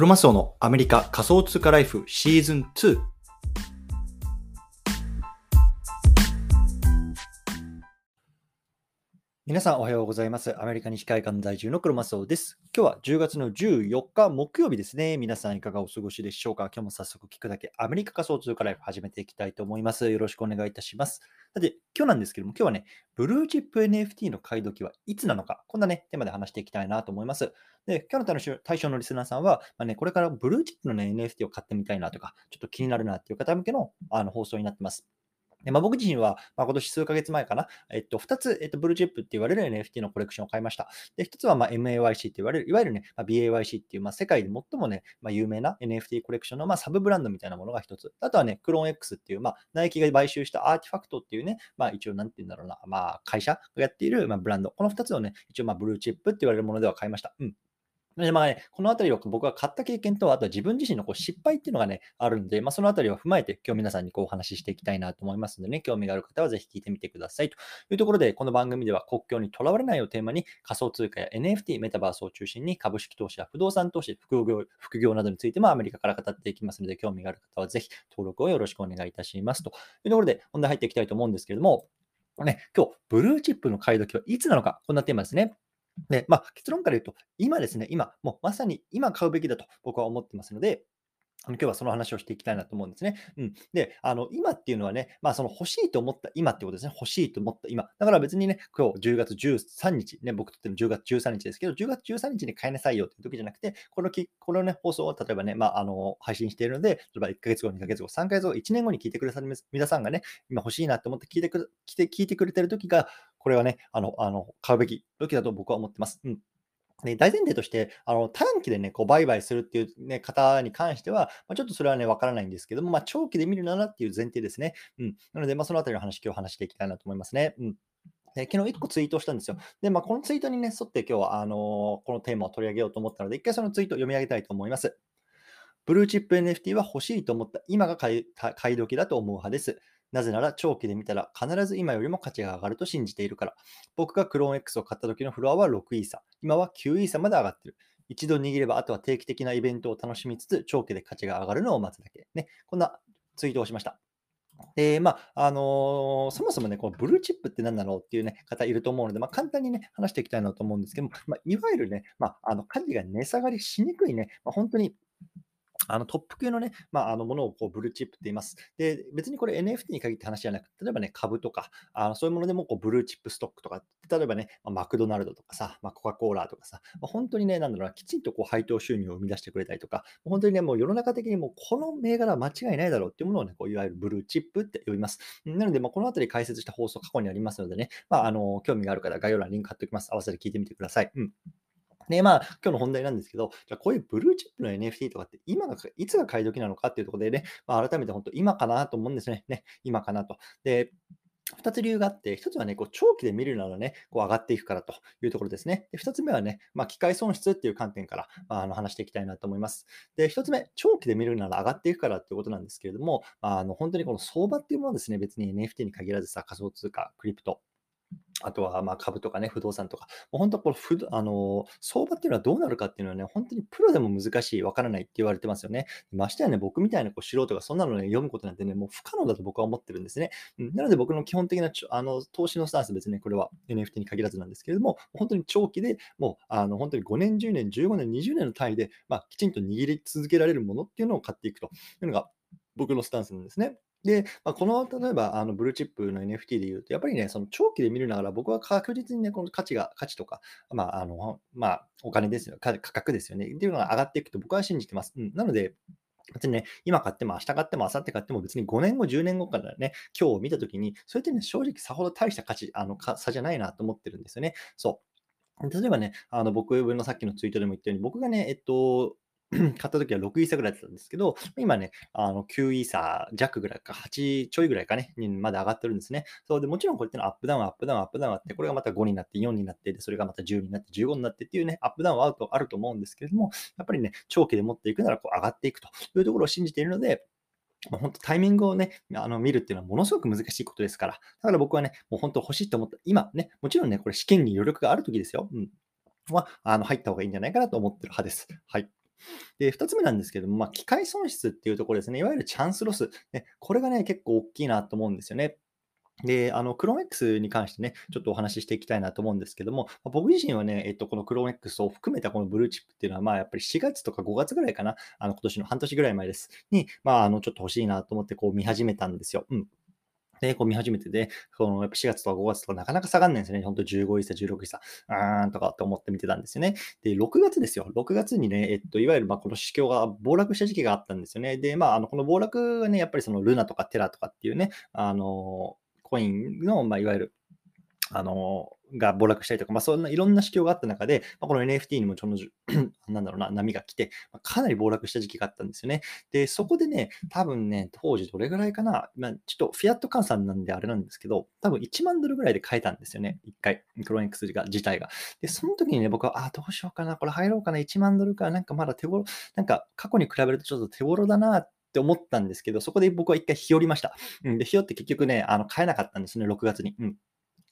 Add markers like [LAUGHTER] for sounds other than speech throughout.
クロマスオのアメリカ仮想通貨ライフシーズン2。皆さんおはようございます。アメリカ西海岸在住のクロマスオです。今日は10月の14日木曜日ですね。皆さんいかがお過ごしでしょうか？今日も早速聞くだけアメリカ仮想通貨ライフ始めていきたいと思います。よろしくお願いいたします。さて、今日なんですけども、今日はね、ブルーチップ NFT の買い時はいつなのか、こんなね、テーマで話していきたいなと思います。で、今日の対象対象のリスナーさんは、まあね、これからブルーチップの、ね、NFT を買ってみたいなとか、ちょっと気になるなっていう方向けのあの放送になってます。でまあ、僕自身は、まあ、今年数ヶ月前かな、えっと、2つ、えっと、ブルーチップって言われる NFT のコレクションを買いました。で、1つは、まあ、MAYC って言われる、いわゆるね、まあ、BAYC っていう、まあ、世界で最もね、まあ、有名な NFT コレクションの、まあ、サブブランドみたいなものが1つ。あとはね、クローン X っていう、まあ、ナイキが買収したアーティファクトっていうね、まあ、一応、なんて言うんだろうな、まあ、会社がやっている、まあ、ブランド。この2つをね、一応、まあ、ブルーチップって言われるものでは買いました。うん。まあね、このあたりは僕が買った経験と、あとは自分自身のこう失敗っていうのがね、あるので、まあ、そのあたりを踏まえて、今日皆さんにこうお話ししていきたいなと思いますのでね、興味がある方はぜひ聞いてみてください。というところで、この番組では国境にとらわれないをテーマに、仮想通貨や NFT、メタバースを中心に株式投資や不動産投資、副業副業などについてもアメリカから語っていきますので、興味がある方はぜひ登録をよろしくお願いいたします。というところで、本題入っていきたいと思うんですけれども、ね、今日、ブルーチップの買い時はいつなのか、こんなテーマですね。で、まあ、結論から言うと、今ですね、今、もうまさに今買うべきだと僕は思ってますので、あの今日はその話をしていきたいなと思うんですね。うん、で、あの今っていうのはね、まあ、その欲しいと思った今ってことですね。欲しいと思った今。だから別にね、今日10月13日、ね、僕とっての10月13日ですけど、10月13日に買いなさいよっていう時じゃなくて、このきこの、ね、放送を例えばね、まあ、あの配信しているので、例えば1ヶ月後、2ヶ月後、3ヶ月後、1年後に聞いてくださる皆さんがね、今欲しいなと思って聞いてく聞いて聞いてくれてる時が、これはね、あのあの買うべき時だと僕は思ってます。うんで大前提として、あの短期でね、こう売買するっていう、ね、方に関しては、まあ、ちょっとそれはね、わからないんですけども、まあ、長期で見るならっていう前提ですね。うん。なので、まあ、そのあたりの話、今日話していきたいなと思いますね。うん。で昨日1個ツイートしたんですよ。で、まあ、このツイートにね、沿って今日は、あのーこのテーマを取り上げようと思ったので、一回そのツイートを読み上げたいと思います。ブルーチップ NFT は欲しいと思った今が買い買い時だと思う派です。なぜなら長期で見たら必ず今よりも価値が上がると信じているから。僕がクローン X を買った時のフロアは6イーサ。今は9イーサまで上がってる。一度握ればあとは定期的なイベントを楽しみつつ長期で価値が上がるのを待つだけ。ね。こんなツイートをしました。で、まあ、あのーそもそもね、このブルーチップって何なのっていうね、方いると思うので、まあ、簡単にね、話していきたいなと思うんですけども、まあ、いわゆるね、まあ、あの、価値が値下がりしにくいね、まあ、本当にあのトップ級のね、まあ、あのものをこうブルーチップって言います。で、別にこれ NFT に限って話じゃなくて、例えばね、株とか、あのそういうものでもこうブルーチップストックとか、例えばね、まあマクドナルドとかさ、まあ、コカ・コーラとかさ、まあ、本当にね、なんだろうな、きちんとこう配当収入を生み出してくれたりとか、本当にね、もう世の中的にもうこの銘柄は間違いないだろうっていうものをね、こういわゆるブルーチップって呼びます。なので、まあ、このあたり解説した放送過去にありますのでね、まあ、あの興味がある方概要欄にリンク貼っておきます。合わせて聞いてみてください。うん。で、まあ、今日の本題なんですけど、じゃこういうブルーチップの NFT とかって今が、いつが買い時なのかっていうところでね、まあ、改めて本当今かなと思うんですね。ね、今かなと。で、2つ理由があって、1つはね、こう長期で見るならね、こう上がっていくからというところですね。で2つ目はね、まあ、機械損失っていう観点から、まあ、あの話していきたいなと思います。で、1つ目、長期で見るなら上がっていくからっていうことなんですけれども、あ、あの本当にこの相場っていうものはですね、別に NFT に限らずさ、仮想通貨、クリプト、あとはまあ株とかね、不動産とか、もう本当このあの相場っていうのはどうなるかっていうのはね、本当にプロでも難しい、わからないって言われてますよね。ましてやね、僕みたいなこう素人がそんなのね、読むことなんてね、もう不可能だと僕は思ってるんですね。うんなので僕の基本的なちょあの投資のスタンス、別にこれは NFT に限らずなんですけれども、本当に長期でもうあの本当に5年、10年、15年、20年の単位で、まあ、きちんと握り続けられるものっていうのを買っていくというのが僕のスタンスなんですね。で、まあ、この例えばあのブルーチップの NFT で言うと、やっぱりね、その長期で見るながら、僕は確実にね、この価値が、価値とか、まあ、あの、まあ、お金ですよ、価格ですよね、っていうのが上がっていくと僕は信じてます。うん、なので、別にね、今買っても明日買っても明後日買っても別に5年後、10年後からね、今日を見たときに、それってね、正直さほど大した価値、あの差じゃないなと思ってるんですよね。そう。例えばね、あの僕のさっきのツイートでも言ったように、僕がね、えっと、[CLEARS THROAT] 買った時は6イーサぐらいだったんですけど、今ね、あの9イーサ弱ぐらいか、8ちょいぐらいかね、にまで上がってるんですね。そうで、もちろんこれってのはアップダウン、アップダウン、アップダウンあって、これがまた5になって、4になって、それがまた10になって、15になってっていうね、アップダウンはあるとあると思うんですけれども、やっぱりね、長期で持っていくならこう上がっていくというところを信じているので、まあ、本当タイミングをね、あの見るっていうのはものすごく難しいことですから。だから僕はね、もう本当欲しいと思った、今ね、もちろんね、これ試験に余力がある時ですよ。うん。は、あの入った方がいいんじゃないかなと思ってる派です。はい。で、2つ目なんですけども、まあ、機械損失っていうところですね。いわゆるチャンスロス。ね、これがね、結構大きいなと思うんですよね。で、あの、クローン X に関してね、ちょっとお話ししていきたいなと思うんですけども、ま僕自身はね、えっと、このクローン X を含めたこのブルーチップっていうのは、まあ、やっぱり4月とか5月ぐらいかな、あの、今年の半年ぐらい前です。に、まあ、あの、ちょっと欲しいなと思って、こう見始めたんですよ。うん。で、こう見始めてで、このやっぱ4月とか5月とかなかなか下がんないんですよね。ほんと15位差、16位差、あーんとかって思って見てたんですよね。で、6月ですよ。6月にね、えっと、いわゆるまあこの市況が暴落した時期があったんですよね。で、まあ、あのこの暴落がね、やっぱりそのルナとかテラとかっていうね、あの、コインの、まあ、いわゆるあの、が暴落したりとか、まあ、そんないろんな指標があった中で、まあ、この NFT にもちょの [CLEARS THROAT] なんだろうな、波が来て、まあ、かなり暴落した時期があったんですよね。で、そこでね、多分ね、当時どれぐらいかな、まあ、ちょっとフィアット換算なんであれなんですけど、多分1万ドルぐらいで買えたんですよね、1回、クローン X が自体が。で、その時にね、僕は、あ、どうしようかな、これ入ろうかな、1万ドルか、なんかまだ手頃、なんか過去に比べるとちょっと手頃だなって思ったんですけど、そこで僕は一回日和りました。うん、で、日和って結局ね、あの買えなかったんですね、6月に。うん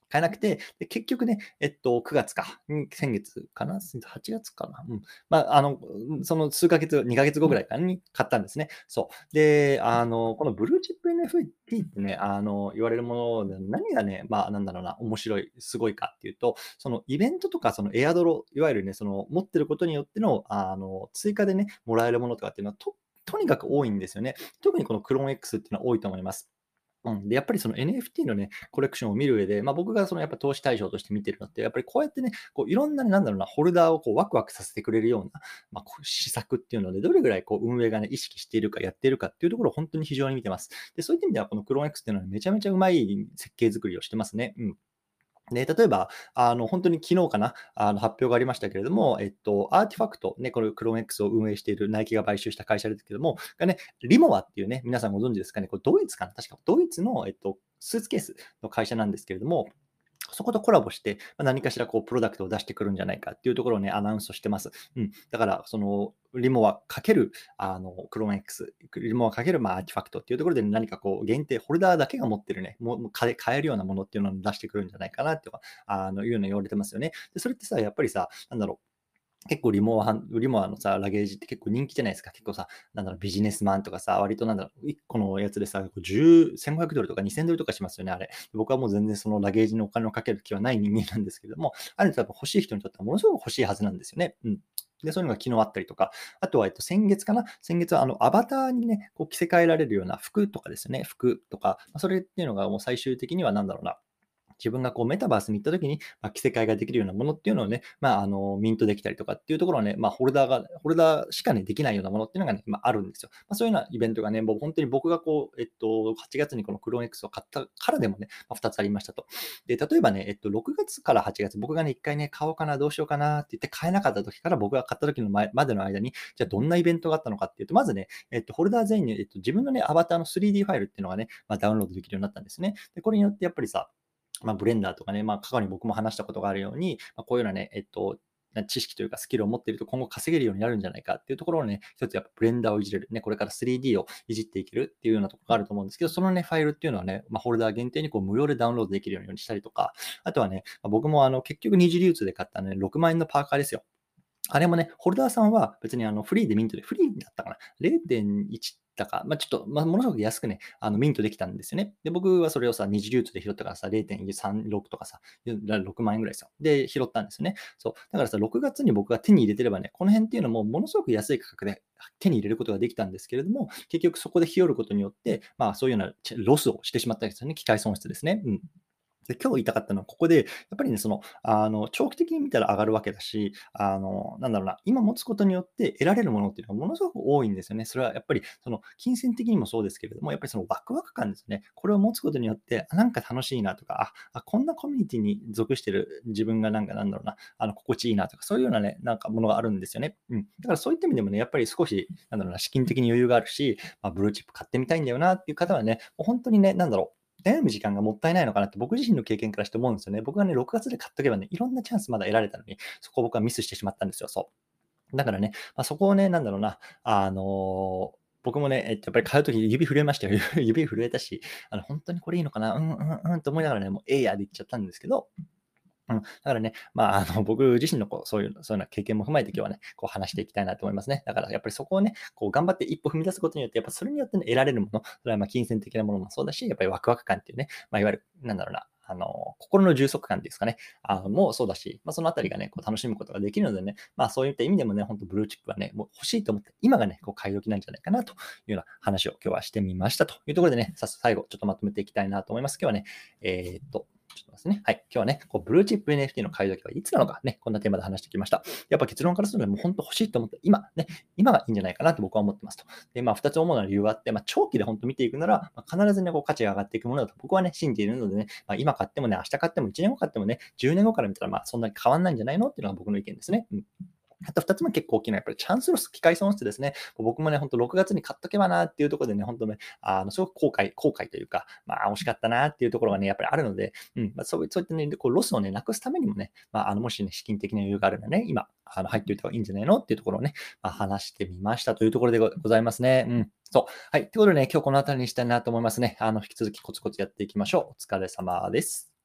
買えなくて、で結局ね、えっと、9月か、先月かな ?8 月かな？うん。まあ、あの、その数ヶ月、2ヶ月後ぐらいかに買ったんですね。そう。で、あの、このブルーチップ NFT ってね、あの、言われるもので何がね、まあ、なんだろうな、面白い、すごいかっていうと、そのイベントとか、そのエアドロ、いわゆるね、その持ってることによっての、あの、追加でね、もらえるものとかっていうのはと、とにかく多いんですよね。特にこのクローン X っていうのは多いと思います。うん、で、やっぱりその NFT のね、コレクションを見る上で、まあ、僕がそのやっぱ投資対象として見てるのって、やっぱりこうやってね、こういろんな、ね、なんだろうな、ホルダーをこうワクワクさせてくれるような、まあ、施策っていうので、どれぐらいこう運営がね、意識しているか、やっているかっていうところを本当に非常に見てます。で、そういった意味では、このクローン X っていうのはめちゃめちゃうまい設計作りをしてますね。うん。で、例えば、あの、本当に昨日かな、あの、発表がありましたけれども、えっと、アーティファクト、ね、これ、クローン X を運営しているナイキが買収した会社ですけども、がね、リモワっていうね、皆さんご存知ですかね、これドイツかな確かドイツの、えっと、スーツケースの会社なんですけれども、そことコラボして、何かしらこうプロダクトを出してくるんじゃないかっていうところをね、アナウンスしてます。うん。だから、その、リモアかける、あの、クローン X、リモアかける、まあ、アーティファクトっていうところで何かこう、限定、ホルダーだけが持ってるね、もう買えるようなものっていうのを出してくるんじゃないかなっていうあのいうの言われてますよね。で、それってさ、やっぱりさ、なんだろう、結構リモア、リモアのさ、ラゲージって結構人気じゃないですか。結構さ、なんだろう、ビジネスマンとかさ、割となんだろう、1個のやつでさ、10 1500ドルとか2000ドルとかしますよね、あれ。僕はもう全然そのラゲージにお金をかける気はない人間なんですけども、あれ多分欲しい人にとってはものすごく欲しいはずなんですよね。うん。で、そういうのが昨日あったりとか、あとは、えっと、先月かな？先月は、あの、アバターにね、こう着せ替えられるような服とかですね、服とか、それっていうのがもう最終的には何だろうな、自分がこうメタバースに行った時に、まあ、着せ替えができるようなものっていうのをね、まあ、あの、ミントできたりとかっていうところはね、まあ、ホルダーが、ホルダーしかね、できないようなものっていうのがね、まあ、あるんですよ。まあ、そういうようなイベントがね、もう本当に僕がこう、えっと、8月にこのクローン X を買ったからでもね、まあ、2つありましたと。で、例えばね、えっと、6月から8月、僕がね、1回ね、買おうかな、どうしようかなって言って買えなかった時から僕が買った時の前までの間に、じゃあどんなイベントがあったのかっていうと、まずね、えっと、ホルダー全員に、えっと、自分のね、アバターの 3D ファイルっていうのがね、まあ、ダウンロードできるようになったんですね。で、これによってやっぱりさ、まあ、ブレンダーとかね、まあ、過去に僕も話したことがあるように、まあ、こういうようなね、えっと、知識というかスキルを持っていると今後稼げるようになるんじゃないかっていうところをね、一つやっぱブレンダーをいじれる。ね、これから 3D をいじっていけるっていうようなところがあると思うんですけど、そのね、ファイルっていうのはね、まあ、ホルダー限定にこう無料でダウンロードできるようにしたりとか、あとはね、まあ、僕もあの結局二次流通で買ったね、6万円のパーカーですよ。あれもね、ホルダーさんは別にあのフリーでミントで、フリーだったかな ?0.1 だか、まあ、ちょっと、まあ、ものすごく安くね、あのミントできたんですよね。で、僕はそれをさ、二次流通で拾ったからさ、0.36とかさ、6万円ぐらいですよ。で、拾ったんですよね。そう。だからさ、6月に僕が手に入れてればね、この辺っていうのもものすごく安い価格で手に入れることができたんですけれども、結局そこで日和ることによって、まあそういうようなロスをしてしまったんですよね。機械損失ですね。うん。で、今日言いたかったのは、ここで、やっぱりね、その、あの、長期的に見たら上がるわけだし、あの、なんだろうな、今持つことによって得られるものっていうのはものすごく多いんですよね。それはやっぱり、その、金銭的にもそうですけれども、やっぱりそのワクワク感ですね。これを持つことによって、あ、なんか楽しいなとか、あ、あこんなコミュニティに属してる自分がなんか、なんだろうな、あの、心地いいなとか、そういうようなね、なんかものがあるんですよね。うん。だからそういった意味でもね、やっぱり少し、なんだろうな、資金的に余裕があるし、まあ、ブルーチップ買ってみたいんだよなっていう方はね、もう本当にね、なんだろう、悩む時間がもったいないのかなって僕自身の経験からして思うんですよね。僕がね、6月で買っとけばね、いろんなチャンスまだ得られたのに、そこを僕はミスしてしまったんですよ。そう。だからね、まあ、そこをね、なんだろうな、あのー僕もね、やっぱり買うとき指震えましたよ。指震えたし、あの、本当にこれいいのかなうんうんうんと思いながらね、もうええやで行っちゃったんですけど、うん、だからね、まあ、あの [LAUGHS] 僕自身のこうそういうそういうような経験も踏まえて今日はね、こう話していきたいなと思いますね。だからやっぱりそこをね、こう頑張って一歩踏み出すことによって、やっぱそれによって、ね、得られるもの、それはま金銭的なものもそうだし、やっぱりワクワク感っていうね、まあ、いわゆる、なんだろうな、あの、心の充足感ですかね、あのもそうだし、まあ、そのあたりがね、こう楽しむことができるのでね、まあそういった意味でもね、本当ブルーチップはね、もう欲しいと思って、今がね、こう買い時なんじゃないかなというような話を今日はしてみましたというところでね、さ最後ちょっとまとめていきたいなと思います。今日はね、えー、っと、ちょっとですね。はい。今日はね、こうブルーチップ NFT の買い時はいつなのかね、こんなテーマで話してきました。やっぱ結論からすると、もう本当欲しいと思った、今、ね、今がいいんじゃないかなと僕は思ってますと。で、まあ、2つ主な理由があって、まあ、長期で本当見ていくなら、まあ、必ずね、こう価値が上がっていくものだと僕はね、信じているのでね、まあ、今買ってもね、明日買っても1年後買ってもね、10年後から見たら、まあ、そんなに変わんないんじゃないのっていうのが僕の意見ですね。うんあと2つ目結構大きな、やっぱりチャンスロス、機会損失ですね。僕もね、本当6月に買っとけばなっていうところでね、本当ね、あの、すごく後悔、後悔というか、まあ、惜しかったなっていうところがね、やっぱりあるので、うん、まあ、そうそういったね、こうロスをね、なくすためにもね、まあ、あの、もしね、資金的な余裕があるのでね、今、あの入っておいた方がいいんじゃないのっていうところをね、まあ、話してみましたというところでございますね。うん。そう。はい。ということでね、今日この辺りにしたいなと思いますね。あの、引き続きコツコツやっていきましょう。お疲れ様です。